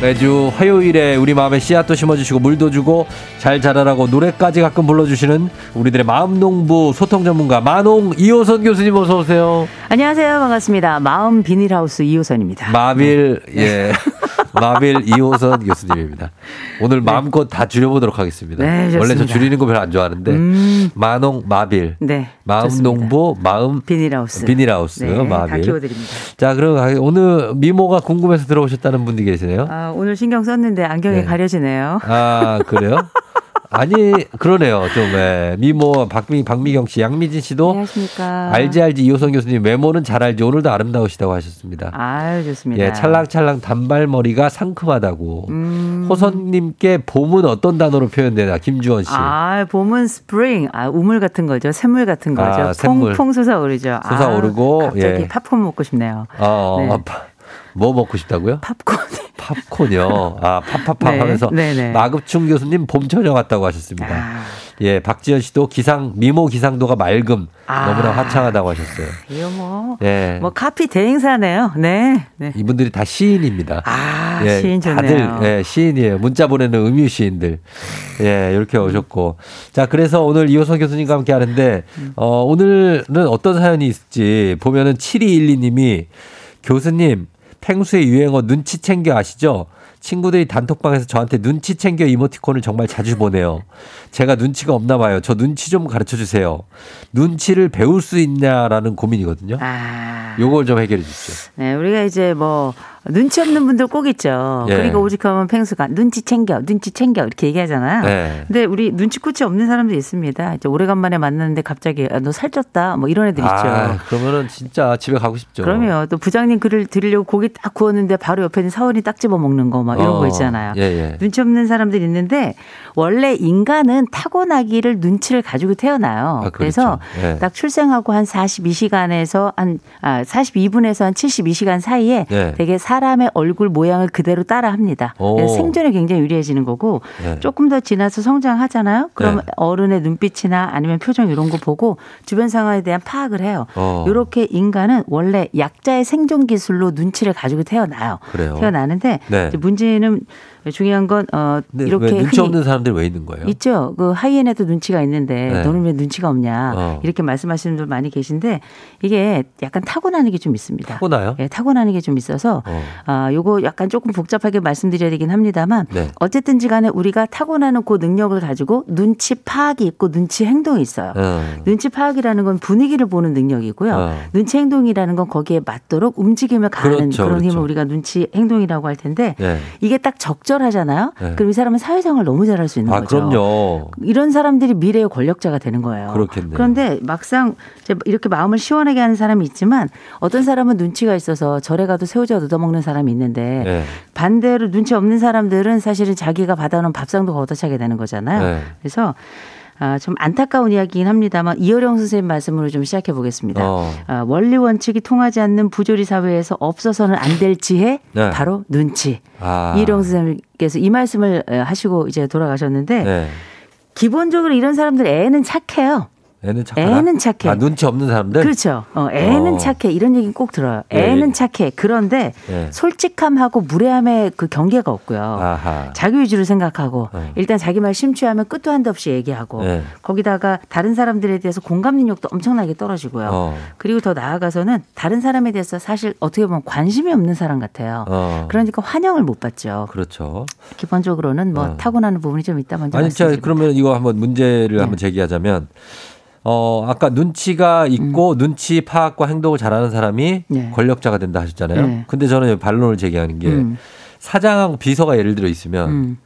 매주 화요일에 우리 마음에 씨앗도 심어주시고 물도 주고 잘 자라라고 노래까지 가끔 불러주시는 우리들의 마음 농부 소통 전문가 마농 이호선 교수님 어서 오세요. 안녕하세요. 반갑습니다. 마음 비닐하우스 이호선입니다. 마빌 예 마빌 이호선 교수님입니다. 오늘 마음껏 다 줄여보도록 하겠습니다. 네. 원래 저 줄이는 거 별로 안 좋아하는데 음. 마농 마빌 네. 마음 좋습니다. 농부 마음 비닐하우스. 비닐하우스 네, 다 마빌. 키워드립니다. 자 그럼 오늘 미모가 궁금해서 들어오셨다는 분이 계시네요. 아, 오늘 신경 썼는데 안경이 네. 가려지네요. 아 그래요? 아니 그러네요 좀 예. 미모 박미 박미경 씨 양미진 씨도 안녕하십니까. 알지 알지 이호선 교수님 외모는 잘 알지 오늘도 아름다우시다고 하셨습니다. 아유, 좋습니다. 예 찰랑찰랑 단발머리가 상큼하다고 음. 호선님께 봄은 어떤 단어로 표현되나 김주원 씨 아, 봄은 스프링. 아, 우물 같은 거죠. 샘물 같은 거죠. 아, 샘물. 퐁퐁 솟아오르죠. 아, 솟아오르고, 갑자기 예. 팝콘 먹고 싶네요. 어, 네. 어, 파- 뭐 먹고 싶다고요? 팝콘. 팝콘이요. 아 팝팝팝 네, 하면서 네네. 마급충 교수님 봄처녀 같다고 하셨습니다. 아, 예, 박지현 씨도 기상 미모 기상도가 맑음 아. 너무나 화창하다고 하셨어요. 이거 뭐. 예. 뭐 카피 대행사네요. 네. 네. 이분들이 다 시인입니다. 아, 예, 시인 좋네요. 다들 예, 시인이에요. 문자 보내는 음유 시인들. 예, 이렇게 오셨고. 자, 그래서 오늘 이호선 교수님과 함께 하는데 어, 오늘은 어떤 사연이 있을지 보면은 7212님이 교수님 펭수의 유행어 눈치 챙겨 아시죠? 친구들이 단톡방에서 저한테 눈치 챙겨 이모티콘을 정말 자주 보내요. 제가 눈치가 없나 봐요. 저 눈치 좀 가르쳐 주세요. 눈치를 배울 수 있냐라는 고민이거든요. 아. 요걸 좀 해결해 주십시오. 네, 우리가 이제 뭐 눈치 없는 분들 꼭 있죠. 예. 그러니까 오직하면 팽수가 눈치 챙겨, 눈치 챙겨 이렇게 얘기하잖아요. 네. 근데 우리 눈치꽃이 없는 사람도 있습니다. 이제 오래간만에 만났는데 갑자기 아, 너 살쪘다 뭐 이런 애들 있죠. 아, 그러면은 진짜 집에 가고 싶죠. 그러면 또 부장님 글을 드리려고 고기 딱 구웠는데 바로 옆에 있는 사원이 딱 집어 먹는 거 막 이런 어, 거 있잖아요. 예, 예. 눈치 없는 사람들이 있는데 원래 인간은 타고나기를 눈치를 가지고 태어나요. 아, 그래서 그렇죠. 예. 딱 출생하고 한 42시간에서 한 아, 42분에서 한 72시간 사이에 예. 되게 사람의 얼굴 모양을 그대로 따라 합니다. 생존에 굉장히 유리해지는 거고 예. 조금 더 지나서 성장하잖아요. 그럼 네. 어른의 눈빛이나 아니면 표정 이런 거 보고 주변 상황에 대한 파악을 해요. 어. 이렇게 인간은 원래 약자의 생존 기술로 눈치를 가지고 태어나요. 그래요. 태어나는데 네. 문제는 중요한 건 어, 근데 이렇게 왜 눈치 없는 사람들이 왜 있는 거예요? 있죠. 그 하이엔에도 눈치가 있는데 네. 너는 왜 눈치가 없냐 어. 이렇게 말씀하시는 분들 많이 계신데 이게 약간 타고나는 게 좀 있습니다. 타고나요? 예, 타고나는 게 좀 있어서 어. 아, 요거 약간 조금 복잡하게 말씀드려야 되긴 합니다만 네. 어쨌든지 간에 우리가 타고나는 그 능력을 가지고 눈치 파악이 있고 눈치 행동이 있어요. 어. 눈치 파악이라는 건 분위기를 보는 능력이고요. 어. 눈치 행동이라는 건 거기에 맞도록 움직임을 가하는 그렇죠, 그런 힘을 그렇죠. 우리가 눈치 행동이라고 할 텐데 네. 이게 딱 적절 하잖아요. 네. 그럼 이 사람은 사회생활 너무 잘할 수 있는 아, 거죠. 그럼요. 이런 사람들이 미래의 권력자가 되는 거예요. 그렇겠네요. 그런데 막상 이렇게 마음을 시원하게 하는 사람이 있지만 어떤 사람은 눈치가 있어서 절에 가도 새우젓 얻어먹는 사람이 있는데 네. 반대로 눈치 없는 사람들은 사실은 자기가 받아놓은 밥상도 걷어차게 되는 거잖아요. 네. 그래서 아, 좀 안타까운 이야기긴 합니다만 이어령 선생님 말씀으로 좀 시작해 보겠습니다. 어. 아, 원리 원칙이 통하지 않는 부조리 사회에서 없어서는 안 될 지혜 네. 바로 눈치. 아. 이어령 선생님께서 이 말씀을 에, 하시고 이제 돌아가셨는데 네. 기본적으로 이런 사람들 애는 착해요. 애는 착하다. 애는 착해. 아, 눈치 없는 사람들? 그렇죠. 어, 애는 어. 착해. 이런 얘기는 꼭 들어요. 예, 애는 예. 착해. 그런데 예. 솔직함하고 무례함의 그 경계가 없고요. 아하. 자기 위주로 생각하고 어. 일단 자기 말 심취하면 끝도 한도 없이 얘기하고 예. 거기다가 다른 사람들에 대해서 공감 능력도 엄청나게 떨어지고요. 어. 그리고 더 나아가서는 다른 사람에 대해서 사실 어떻게 보면 관심이 없는 사람 같아요. 어. 그러니까 환영을 못 받죠. 그렇죠. 기본적으로는 뭐 어. 타고나는 부분이 좀 있다 먼저 아니, 자. 그러면 이거 한번 문제를 네. 한번 제기하자면, 어, 아까 눈치가 있고 눈치 파악과 행동을 잘하는 사람이 음. 네. 권력자가 된다 하셨잖아요. 네. 근데 저는 반론을 제기하는 게 음. 사장하고 비서가 예를 들어 있으면 음,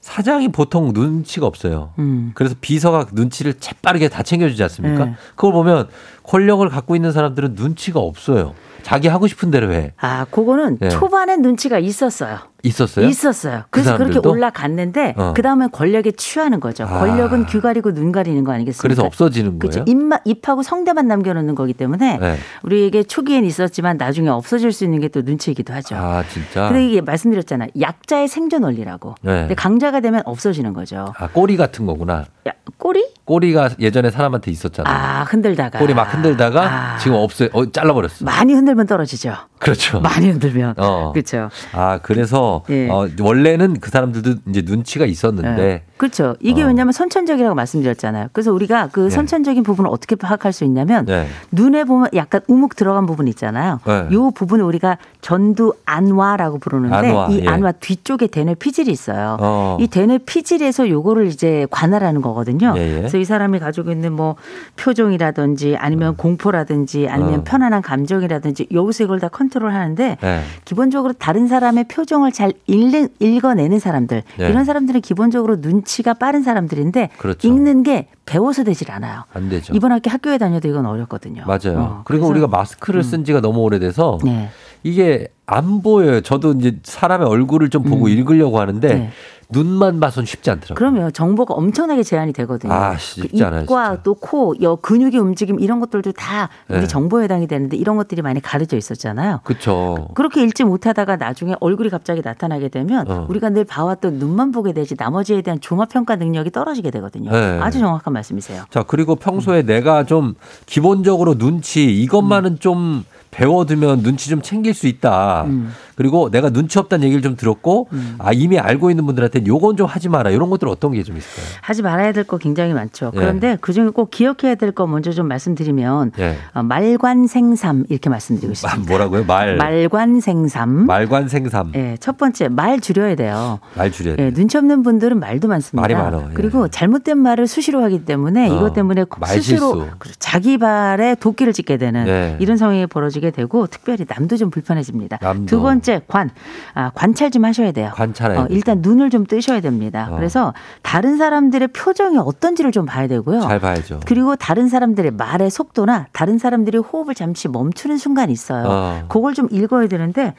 사장이 보통 눈치가 없어요. 음. 그래서 비서가 눈치를 재빠르게 다 챙겨주지 않습니까? 네. 그걸 보면 권력을 갖고 있는 사람들은 눈치가 없어요. 자기 하고 싶은 대로 해. 아, 그거는 네. 초반에 눈치가 있었어요. 있었어요? 있었어요. 그 그래서 그렇게 사람들도? 올라갔는데 어. 그 다음에 권력에 취하는 거죠. 아. 권력은 귀 가리고 눈 가리는 거 아니겠습니까? 그래서 없어지는 그렇죠. 거예요? 입만 입하고 성대만 남겨놓는 거기 때문에 네. 우리에게 초기엔 있었지만 나중에 없어질 수 있는 게 또 눈치이기도 하죠. 아, 진짜? 근데 이게 말씀드렸잖아요. 약자의 생존 원리라고. 네. 근데 강자가 되면 없어지는 거죠. 아, 꼬리 같은 거구나. 야, 꼬리? 꼬리가 예전에 사람한테 있었잖아요. 아, 흔들다가. 꼬리 막 흔들다가 아. 지금 없어요. 어, 잘라버렸어. 많이 흔들면 떨어지죠. 그렇죠. 많이 흔들면. 어. 그렇죠. 아, 그래서 예. 어, 원래는 그 사람들도 이제 눈치가 있었는데 네. 그렇죠. 이게 어. 왜냐하면 선천적이라고 말씀드렸잖아요. 그래서 우리가 그 네. 선천적인 부분을 어떻게 파악할 수 있냐면 네. 눈에 보면 약간 우묵 들어간 부분 있잖아요. 네. 이 부분을 우리가 전두 안와라고 부르는데 안와, 이 예. 안와 뒤쪽에 대뇌 피질이 있어요. 어. 이 대뇌 피질에서 요거를 이제 관할하는 거거든요. 예, 예. 그래서 이 사람이 가지고 있는 뭐 표정이라든지 아니면 공포라든지 아니면 어. 편안한 감정이라든지 여기서 이걸 다 컨 트롤 하는데 네. 기본적으로 다른 사람의 표정을 잘 읽는, 읽어내는 사람들 네. 이런 사람들은 기본적으로 눈치가 빠른 사람들인데 그렇죠. 읽는 게 배워서 되질 않아요. 안 되죠. 이번 학기 학교에 다녀도 이건 어렵거든요. 맞아요. 어, 그리고 우리가 마스크를 쓴 지가 너무 오래돼서 네. 이게 안 보여요. 저도 이제 사람의 얼굴을 좀 보고 읽으려고 하는데 네. 눈만 봐선 쉽지 않더라고요. 그러면 정보가 엄청나게 제한이 되거든요. 아, 쉽지 그 않아요, 입과. 또 코, 여 근육의 움직임 이런 것들도 다 우리 네. 정보에 해당이 되는데 이런 것들이 많이 가려져 있었잖아요. 그렇죠. 그렇게 읽지 못하다가 나중에 얼굴이 갑자기 나타나게 되면 어. 우리가 늘 봐왔던 눈만 보게 되지 나머지에 대한 종합 평가 능력이 떨어지게 되거든요. 네. 아주 정확한 말씀이세요. 자, 그리고 평소에 내가 좀 기본적으로 눈치 이것만은 좀 배워두면 눈치 좀 챙길 수 있다. 음. 그리고 내가 눈치 없다는 얘기를 좀 들었고, 아, 이미 알고 있는 분들한테 요건 좀 하지 마라. 이런 것들 어떤 게 좀 있을까요? 하지 말아야 될 거 굉장히 많죠. 예. 그런데 그중에 꼭 기억해야 될 거 먼저 좀 말씀드리면 예. 어, 말관생삼 이렇게 말씀드리고 마- 있습니다. 뭐라고요? 말. 말관생삼. 말관생삼. 예, 첫 번째 말 줄여야 돼요. 말 줄여야 돼. 예, 눈치 없는 분들은 말도 많습니다. 말이 많아, 예. 그리고 잘못된 말을 수시로 하기 때문에 어, 이것 때문에. 스스로. 자기 발에 도끼를 찢게 되는 예. 이런 상황이 벌어지 게 되고 특별히 남도 좀 불편해집니다. 남도. 두 번째 관 아, 관찰 좀 하셔야 돼요. 관찰해야 어, 돼. 일단 눈을 좀 뜨셔야 됩니다. 어. 그래서 다른 사람들의 표정이 어떤지를 좀 봐야 되고요. 잘 봐야죠. 그리고 다른 사람들의 말의 속도나 다른 사람들이 호흡을 잠시 멈추는 순간이 있어요. 어. 그걸 좀 읽어야 되는데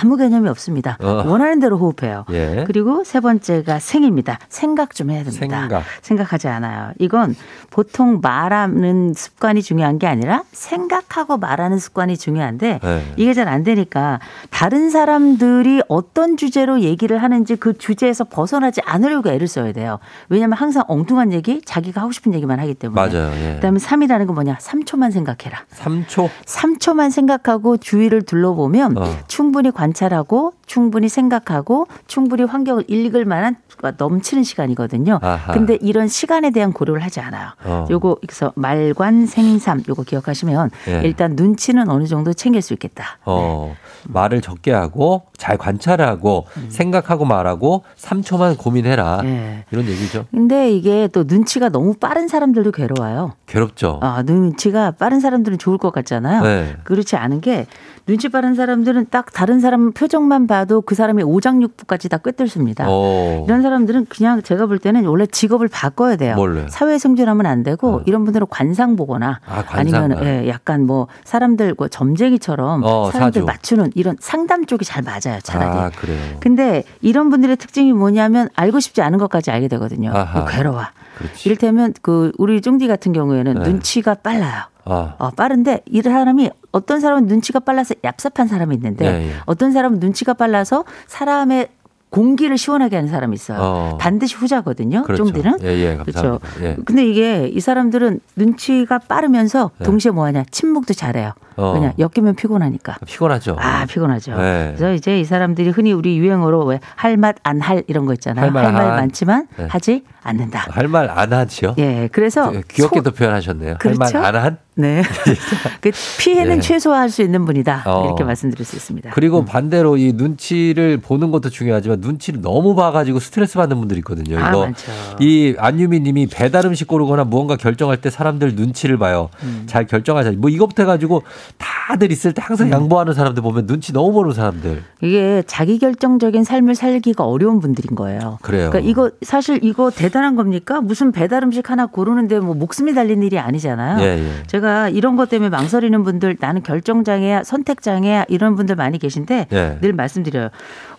아무 개념이 없습니다. 어. 원하는 대로 호흡해요. 예. 그리고 세 번째가 생입니다. 생각 좀 해야 됩니다. 생각. 하지 않아요. 이건 보통 말하는 습관이 중요한 게 아니라 생각하고 말하는 습관이 중요한데 네. 이게 잘 안 되니까 다른 사람들이 어떤 주제로 얘기를 하는지 그 주제에서 벗어나지 않으려고 애를 써야 돼요. 왜냐하면 항상 엉뚱한 얘기, 자기가 하고 싶은 얘기만 하기 때문에. 맞아요. 예. 그다음에 3이라는 건 뭐냐? 3초만 생각해라. 3초. 3초만 생각하고 주위를 둘러보면 어. 충분히 관찰하고 충분히 생각하고 충분히 환경을 읽을 만한 넘치는 시간이거든요. 아하. 근데 이런 시간에 대한 고려를 하지 않아요. 어. 요거 그래서 말관 생삼 요거 기억하시면 예. 일단 눈치는 어느 정도 챙길 수 있겠다. 어, 말을 적게 하고 잘 관찰하고 생각하고 말하고 3초만 고민해라. 예. 이런 얘기죠. 근데 이게 또 눈치가 너무 빠른 사람들도 괴로워요. 괴롭죠. 아, 눈치가 빠른 사람들은 좋을 것 같잖아요. 네. 그렇지 않은 게 눈치 빠른 사람들은 딱 다른 사람 표정만 봐도 그 사람이 오장육부까지 다 꿰뚫습니다. 어. 이런 사람들은 그냥 제가 볼 때는 원래 직업을 바꿔야 돼요. 뭘로요? 사회 생존하면 안 되고 어. 이런 분들은 관상 보거나 아, 관상. 아니면 예, 약간 뭐 사람들 그 점쟁이처럼 어, 사람들 사주. 맞추는 이런 상담 쪽이 잘 맞아요. 차라리. 아, 그래요. 근데 이런 분들의 특징이 뭐냐면 알고 싶지 않은 것까지 알게 되거든요. 아하. 괴로워. 그렇지. 이를테면 그 우리 쫑디 같은 경우에 는 네. 눈치가 빨라요. 아, 어, 빠른데 이 사람이 어떤 사람은 눈치가 빨라서 얍삽한 사람이 있는데 예, 예. 어떤 사람은 눈치가 빨라서 사람의 공기를 시원하게 하는 사람이 있어요. 어. 반드시 후자거든요. 그렇죠. 쫑디는. 예, 예, 감사합니다. 그렇죠. 예. 근데 이게 이 사람들은 눈치가 빠르면서 네. 동시에 뭐 하냐? 침묵도 잘해요. 어. 왜냐? 엮이면 피곤하니까. 피곤하죠. 아, 피곤하죠. 네. 그래서 이제 이 사람들이 흔히 우리 유행어로 왜 할 맛 안 할 이런 거 있잖아요. 할 말. 많지만 네. 하지 않는다. 할 말 안 하지요? 예, 그래서 그- 귀엽게도 소- 표현하셨네요. 그렇죠? 할말 안 한? 네. 그 피해는 예. 최소화할 수 있는 분이다. 어. 이렇게 말씀드릴 수 있습니다. 그리고 반대로 이 눈치를 보는 것도 중요하지만 눈치를 너무 봐가지고 스트레스 받는 분들이 있거든요. 아, 이거 많죠. 이 안유미 님이 배달 음식 고르거나 무언가 결정할 때 사람들 눈치를 봐요. 음. 잘 결정하자. 뭐 이것부터 해가지고 다들 있을 때 항상 양보하는 사람들 보면 눈치 너무 보는 사람들. 이게 자기 결정적인 삶을 살기가 어려운 분들인 거예요. 그래요. 그러니까 이거 사실 이거 대단한 겁니까? 무슨 배달 음식 하나 고르는데 뭐 목숨이 달린 일이 아니잖아요. 예, 예. 제가 이런 것 때문에 망설이는 분들 나는 결정장애야 선택장애야 이런 분들 많이 계신데 예. 늘 말씀드려요.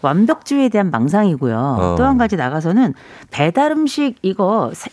완벽주의에 대한 망상이고요. 어. 또한 가지 나가서는 배달 음식 이거 사-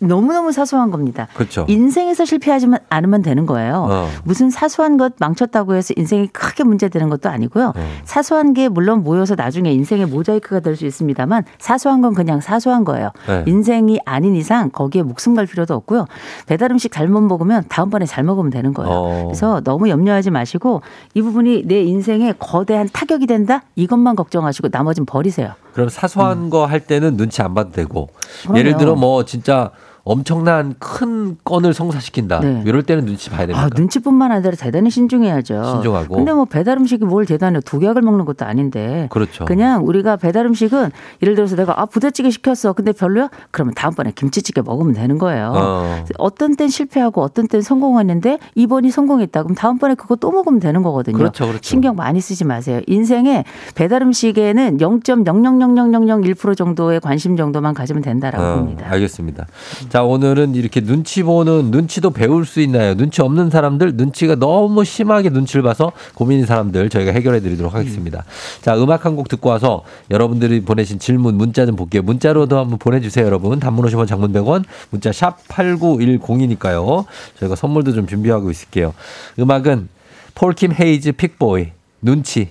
너무너무 사소한 겁니다. 그렇죠. 인생에서 실패하지만 않으면 되는 거예요. 어. 무슨 사소한 것 망쳤다고 해서 인생이 크게 문제되는 것도 아니고요. 어. 사소한 게 물론 모여서 나중에 인생의 모자이크가 될 수 있습니다만 사소한 건 그냥 사소한 거예요. 네. 인생이 아닌 이상 거기에 목숨 걸 필요도 없고요. 배달 음식 잘못 먹으면 다음번에 잘 먹으면 되는 거예요. 어. 그래서 너무 염려하지 마시고 이 부분이 내 인생에 거대한 타격이 된다 이것만 걱정하시고 나머지는 버리세요. 그럼 사소한 거할 때는 눈치 안 봐도 되고 음. 그럼요. 예를 들어 뭐 진짜 엄청난 큰 건을 성사시킨다. 네. 이럴 때는 눈치 봐야 됩니까? 아, 눈치뿐만 아니라 대단히 신중해야죠. 신중하고. 근데 뭐 배달 음식이 뭘 대단해 독약을 먹는 것도 아닌데. 그렇죠. 그냥 우리가 배달 음식은 예를 들어서 내가 아 부대찌개 시켰어. 근데 별로야? 그러면 다음번에 김치찌개 먹으면 되는 거예요. 어. 어떤 땐 실패하고 어떤 땐 성공했는데 이번이 성공했다. 그럼 다음번에 그거 또 먹으면 되는 거거든요. 그렇죠, 그렇죠. 신경 많이 쓰지 마세요. 인생에 배달 음식에는 0.0000001% 정도의 관심 정도만 가지면 된다라고 어, 봅니다. 알겠습니다. 자, 오늘은 이렇게 눈치 보는 눈치도 배울 수 있나요? 눈치 없는 사람들, 눈치가 너무 심하게 눈치를 봐서 고민인 사람들 저희가 해결해 드리도록 하겠습니다. 자, 음악 한 곡 듣고 와서 여러분들이 보내신 질문 문자 좀 볼게요. 문자로도 한번 보내 주세요, 여러분. 단문 50원 장문 100원. 문자 샵 8910이니까요. 저희가 선물도 좀 준비하고 있을게요. 음악은 폴킴 헤이즈 픽보이 눈치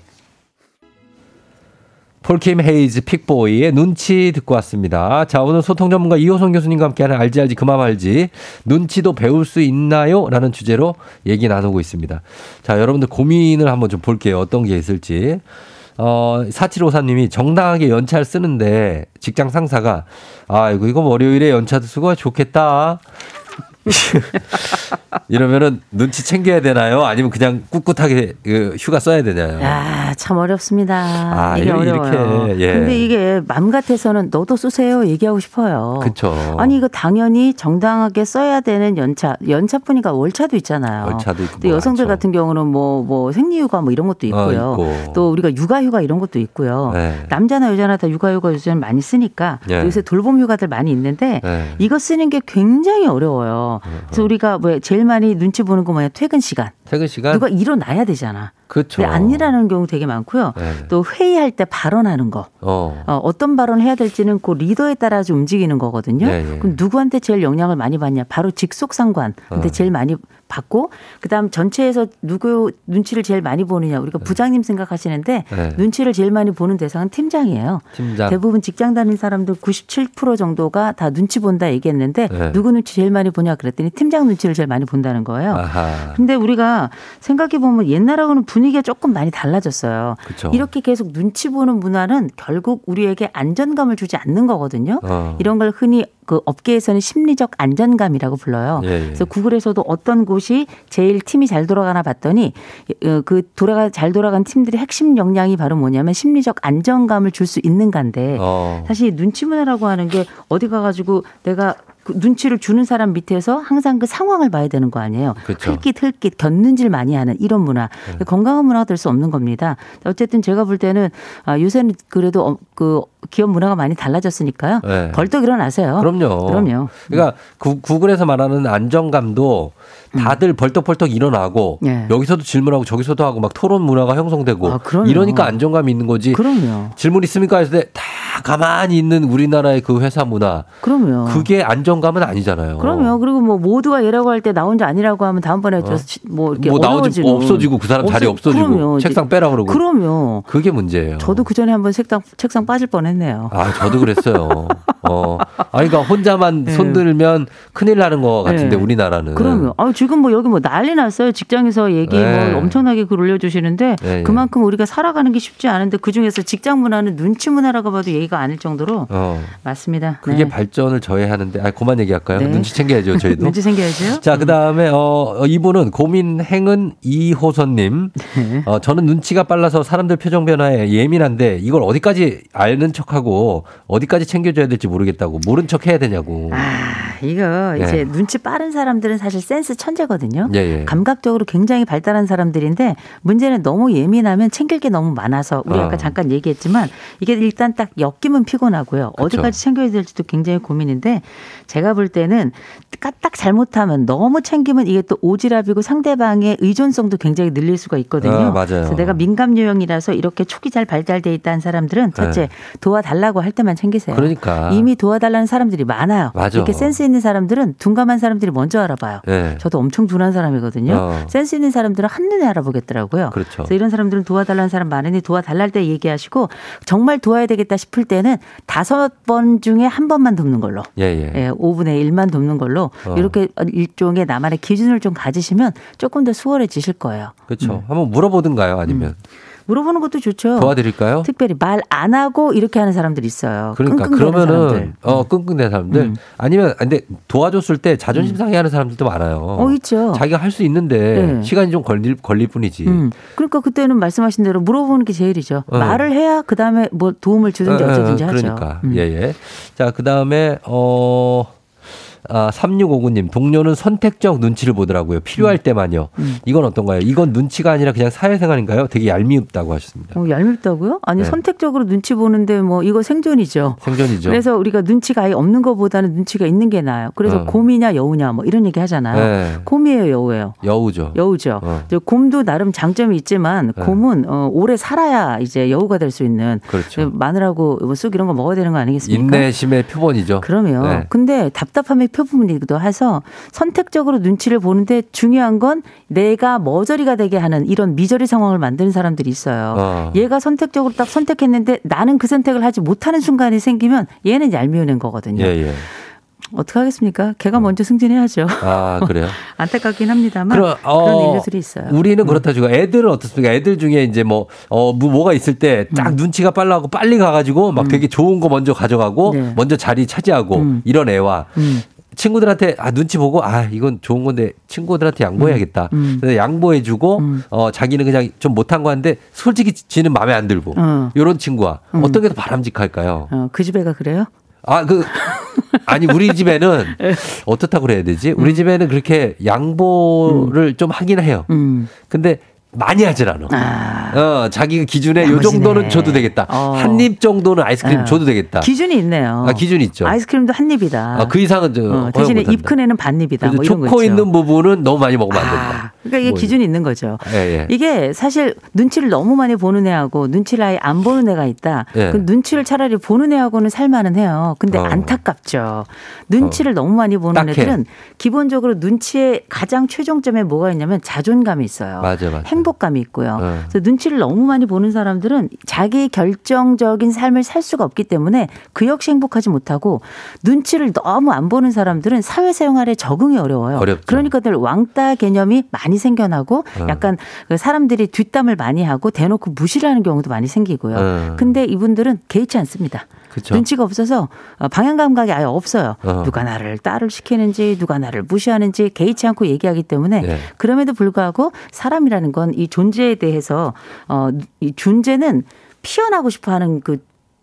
폴킴 헤이즈 픽보이의 눈치 듣고 왔습니다. 자, 오늘 소통 전문가 이호선 교수님과 함께하는 알지 알지 그 맘 알지 눈치도 배울 수 있나요? 라는 주제로 얘기 나누고 있습니다. 자, 여러분들 고민을 한번 좀 볼게요. 어떤 게 있을지. 어, 4753님이 정당하게 연차를 쓰는데 직장 상사가 아이고, 이거 월요일에 연차도 쓰고 좋겠다. 이러면은 눈치 챙겨야 되나요? 아니면 그냥 꿋꿋하게 그 휴가 써야 되나요? 야, 참 어렵습니다. 아, 이게 이렇게, 어려워요. 예. 근데 이게 맘 같아서는 너도 쓰세요 얘기하고 싶어요. 그쵸. 아니 이거 당연히 정당하게 써야 되는 연차, 연차뿐이가 월차도 있잖아요. 월차도 있고 또뭐 여성들 많죠. 같은 경우는 뭐, 뭐 생리휴가 뭐 이런 것도 있고요. 어, 있고. 또 우리가 육아휴가 이런 것도 있고요. 네. 남자나 여자나 다 육아휴가 요즘 많이 쓰니까 예. 요새 돌봄 휴가들 많이 있는데 네. 이거 쓰는 게 굉장히 어려워요. 그래서 우리가 뭐 제일 많이 눈치 보는 거 뭐냐 퇴근 시간. 퇴근 시간 누가 일어나야 되잖아. 그렇죠. 근데 안 일하는 경우 되게 많고요. 네. 또 회의할 때 발언하는 거. 어. 어, 어떤 발언을 해야 될지는 그 리더에 따라서 움직이는 거거든요. 예, 예. 그럼 누구한테 제일 영향을 많이 받냐? 바로 직속 상관한테 어. 제일 많이 받고 그다음 전체에서 누구 눈치를 제일 많이 보느냐? 우리가 부장님 생각하시는데 네. 눈치를 제일 많이 보는 대상은 팀장이에요. 팀장. 대부분 직장 다니는 사람들 97% 정도가 다 눈치 본다 얘기했는데 네. 누구 눈치 제일 많이 보냐 그랬더니 팀장 눈치를 제일 많이 본다는 거예요. 아하. 근데 우리가 생각해 보면 옛날하고는 분위기가 조금 많이 달라졌어요. 그쵸. 이렇게 계속 눈치 보는 문화는 결국 우리에게 안전감을 주지 않는 거거든요. 어. 이런 걸 흔히 그 업계에서는 심리적 안전감이라고 불러요. 예, 예. 그래서 구글에서도 어떤 곳이 제일 팀이 잘 돌아가나 봤더니 어, 그 돌아가 잘 돌아간 팀들의 핵심 역량이 바로 뭐냐면 심리적 안정감을 줄 수 있는가인데 어. 사실 눈치 문화라고 하는 게 어디 가가지고 내가 그 눈치를 주는 사람 밑에서 항상 그 상황을 봐야 되는 거 아니에요. 그쵸. 흘깃 흘깃 견눈질 많이 하는 이런 문화 네. 건강한 문화가 될 수 없는 겁니다. 어쨌든 제가 볼 때는 아, 요새는 그래도 어, 그 기업 문화가 많이 달라졌으니까요. 네. 벌떡 일어나세요. 그럼요. 그럼요. 그러니까 구, 구글에서 말하는 안정감도 다들 벌떡벌떡 일어나고 음. 네. 여기서도 질문하고 저기서도 하고 막 토론 문화가 형성되고 아. 이러니까 안정감이 있는 거지. 그럼요. 질문 있습니까 했을 때 다 가만히 있는 우리나라의 그 회사 문화 그럼요. 그게 안정감은 아니잖아요. 그럼요. 그리고 뭐 모두가 얘라고 할 때 나 혼자 아니라고 하면 다음번에 치- 뭐 이렇게 어. 뭐 나오지. 없어지고 그 사람 자리 없어- 없어지고 그럼요. 책상 빼라 그러고 그럼요. 그게 문제예요. 저도 그 전에 한번 책상 책상 빠질 뻔했는데 뻔 했네요. 아, 저도 그랬어요. 어. 아, 그러니까 혼자만 네. 손들면 큰일 나는 것 같은데, 네. 우리나라는. 그럼요. 아, 지금 뭐 여기 뭐 난리 났어요. 직장에서 얘기 네. 뭐 엄청나게 글 올려주시는데 네, 그만큼 우리가 살아가는 게 쉽지 않은데 그 중에서 직장 문화는 눈치 문화라고 봐도 예의가 아닐 정도로 어. 맞습니다. 그게 네. 발전을 저해하는데, 아, 그만 얘기할까요? 네. 눈치 챙겨야죠, 저희도. 눈치 생겨야죠. 자, 그 다음에, 어, 어, 이분은 고민행은 이호선님. 네. 어, 저는 눈치가 빨라서 사람들 표정 변화에 예민한데 이걸 어디까지 아는 척하고 어디까지 챙겨줘야 될지 모르겠다고 모른 척 해야 되냐고. 아, 이거 네. 이제 눈치 빠른 사람들은 사실 센스 천재거든요. 예, 예. 감각적으로 굉장히 발달한 사람들인데 문제는 너무 예민하면 챙길 게 너무 많아서 우리 어. 아까 잠깐 얘기했지만 이게 일단 딱 엮이면 피곤하고요. 그쵸. 어디까지 챙겨야 될지도 굉장히 고민인데 제가 볼 때는 까딱 잘못하면 너무 챙기면 이게 또 오지랖이고 상대방의 의존성도 굉장히 늘릴 수가 있거든요. 아, 맞아요. 그래서 내가 민감 유형이라서 이렇게 촉이 잘 발달돼 있다는 사람들은 첫째 네. 도와달라고 할 때만 챙기세요. 그러니까. 이미 도와달라는 사람들이 많아요. 맞아. 이렇게 센스 있는 사람들은 둔감한 사람들이 먼저 알아봐요. 예. 저도 엄청 둔한 사람이거든요. 어. 센스 있는 사람들은 한눈에 알아보겠더라고요. 그렇죠. 그래서 이런 사람들은 도와달라는 사람 많으니 도와달랄 때 얘기하시고 정말 도와야 되겠다 싶을 때는 다섯 번 중에 한 번만 돕는 걸로. 예, 예. 예, 5분의 1만 돕는 걸로 어. 이렇게 일종의 나만의 기준을 좀 가지시면 조금 더 수월해지실 거예요. 그렇죠. 한번 물어보든가요? 아니면 물어보는 것도 좋죠. 도와드릴까요? 특별히 말 안 하고 이렇게 하는 사람들이 있어요. 그러니까 그러면은 사람들. 어 끙끙대는 사람들 음. 아니면 근데 도와줬을 때 자존심 상해하는 사람들도 많아요. 어, 있죠. 자기가 할 수 있는데 네. 시간이 좀 걸릴 걸릴 뿐이지. 음. 그러니까 그때는 말씀하신 대로 물어보는 게 제일이죠. 어. 말을 해야 그 다음에 뭐 도움을 주든지 어, 어, 하죠. 그러니까 음. 예 예. 자 그 다음에 어. 아, 3659님, 동료는 선택적 눈치를 보더라고요. 필요할 때만요. 음. 이건 어떤가요? 이건 눈치가 아니라 그냥 사회생활인가요? 되게 얄미웁다고 하셨습니다. 어, 얄밉다고요? 아니 네. 선택적으로 눈치 보는데 뭐 이거 생존이죠. 생존이죠. 그래서 우리가 눈치가 아예 없는 것보다는 눈치가 있는 게 나아요. 그래서 어. 곰이냐 여우냐 뭐 이런 얘기 하잖아요. 네. 곰이에요, 여우예요. 여우죠. 여우죠. 어. 곰도 나름 장점이 있지만 네. 곰은 어, 오래 살아야 이제 여우가 될 수 있는 그렇죠. 마늘하고 뭐쑥 이런 거 먹어야 되는 거 아니겠습니까? 인내심의 표본이죠. 그러면 네. 근데 답답함의 표본이기도 해서 선택적으로 눈치를 보는데 중요한 건 내가 머저리가 되게 하는 이런 미저리 상황을 만드는 사람들이 있어요. 어. 얘가 선택적으로 딱 선택했는데 나는 그 선택을 하지 못하는 순간이 생기면 얘는 애인 거거든요. 예, 예. 어떻게 하겠습니까? 걔가 먼저 승진해야죠. 아, 그래요? 안타깝긴 합니다만 그럼, 그런 어, 일들이 있어요. 우리는 그렇다 치고 애들은 어떻습니까? 애들 중에 이제 뭐, 어, 뭐, 뭐가 있을 때딱 음. 눈치가 빨라고 빨리 가가지고 막 되게 좋은 거 먼저 가져가고 네. 먼저 자리 차지하고 음. 이런 애와 음. 친구들한테 아 눈치 보고 아 이건 좋은 건데 친구들한테 양보해야겠다. 음. 그래서 양보해주고 음. 어 자기는 그냥 좀 못한 거 한데 솔직히 지는 마음에 안 들고 어. 이런 친구와 음. 어떤 게 더 바람직할까요? 어, 그 집애가 그래요? 아 그 아니 우리 집에는 예. 어떻다고 그래야 되지? 우리 집에는 그렇게 양보를 좀 하긴 해요. 음. 근데 많이 하질 않아. 아. 어, 자기 기준에 요. 정도는 줘도 되겠다. 어. 한입 정도는 아이스크림 어. 줘도 되겠다. 기준이 있네요. 아, 기준이 있죠. 아이스크림도 한 입이다. 아, 그 이상은 저 어, 대신에 입 못한다. 큰 애는 반 입이다. 뭐 이런 거 초코. 있는 부분은 너무 많이 먹으면 안 된다. 아, 그러니까 이게 뭐 기준이 있는 거죠. 예, 예. 이게 사실 눈치를 너무 많이 보는 애하고 눈치를 아예 안 보는 애가 있다. 예. 그 눈치를 차라리 보는 애하고는 살만은 해요. 근데 어. 안타깝죠. 눈치를 너무 많이 보는 딱해. 애들은 기본적으로 눈치의 가장 최종점에 뭐가 있냐면 자존감이 있어요. 맞아, 맞아. 행복감이 있고요. 어. 그래서 눈치를 너무 많이 보는 사람들은 자기 결정적인 삶을 살 수가 없기 때문에 그 역시 행복하지 못하고 눈치를 너무 안 보는 사람들은 사회생활에 적응이 어려워요. 어렵죠. 그러니까들 왕따 개념이 많이 생겨나고 어. 약간 그 사람들이 뒷담을 많이 하고 대놓고 무시를 하는 경우도 많이 생기고요. 어. 근데 이분들은 개의치 않습니다. 그쵸. 눈치가 없어서 어, 방향 감각이 아예 없어요. 어. 누가 나를 딸을 시키는지 누가 나를 무시하는지 개의치 않고 얘기하기 때문에 네. 그럼에도 불구하고 사람이라는 건 이 존재에 대해서 어, 이 존재는 피어나고 싶어 하는 그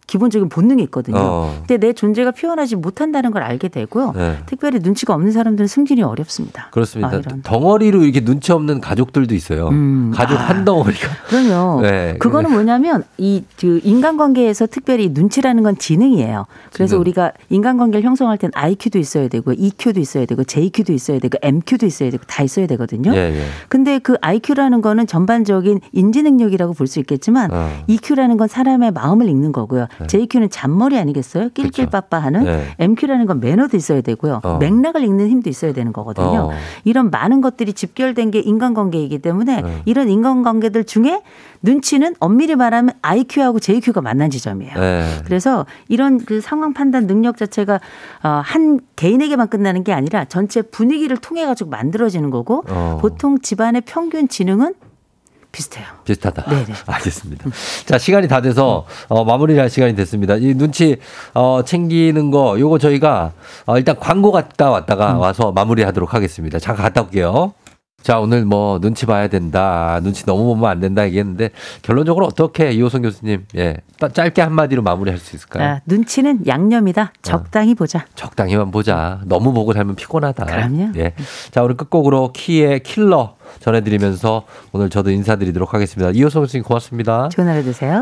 기본적인 본능이 있거든요. 어. 근데 내 존재가 피어나지 못한다는 걸 알게 되고요. 네. 특별히 눈치가 없는 사람들은 승진이 어렵습니다. 그렇습니다. 아. 덩어리로 이렇게 눈치 없는 가족들도 있어요. 음. 가족 아. 한 덩어리가. 그럼요. 네. 그거는 뭐냐면 이 그 인간관계에서 특별히 눈치라는 건 지능이에요. 그래서 지능. 우리가 인간관계를 형성할 땐 IQ도 있어야 되고 EQ도 있어야 되고 JQ도 있어야 되고 MQ도 있어야 되고 다 있어야 되거든요. 예, 예. 근데 그 IQ라는 거는 전반적인 인지 능력이라고 볼 수 있겠지만 어. EQ라는 건 사람의 마음을 읽는 거고요. JQ는 잔머리 아니겠어요? 낄낄빠빠하는 네. MQ라는 건 매너도 있어야 되고요. 어. 맥락을 읽는 힘도 있어야 되는 거거든요. 어. 이런 많은 것들이 집결된 게 인간관계이기 때문에 네. 이런 인간관계들 중에 눈치는 엄밀히 말하면 IQ하고 JQ가 만난 지점이에요. 네. 그래서 이런 그 상황 판단 능력 자체가 어, 한 개인에게만 끝나는 게 아니라 전체 분위기를 통해 가지고 만들어지는 거고 어. 보통 집안의 평균 지능은 비슷해요. 비슷하다. 네네. 알겠습니다. 자, 시간이 다 돼서 어, 마무리를 할 시간이 됐습니다. 이 눈치 어, 챙기는 거 요거 저희가 어, 일단 광고 갔다 왔다가 음. 와서 마무리하도록 하겠습니다. 잠깐 갔다 올게요. 자, 오늘 뭐 눈치 봐야 된다. 눈치 너무 보면 안 된다 얘기했는데 결론적으로 어떻게 이호성 교수님 예. 딱 짧게 한마디로 마무리할 수 있을까요? 아, 눈치는 양념이다. 적당히 보자. 적당히만 보자. 너무 보고 살면 피곤하다. 그럼요. 예. 자, 오늘 끝곡으로 키의 킬러 전해드리면서 오늘 저도 인사드리도록 하겠습니다. 이호성 교수님 고맙습니다. 좋은 하루 되세요.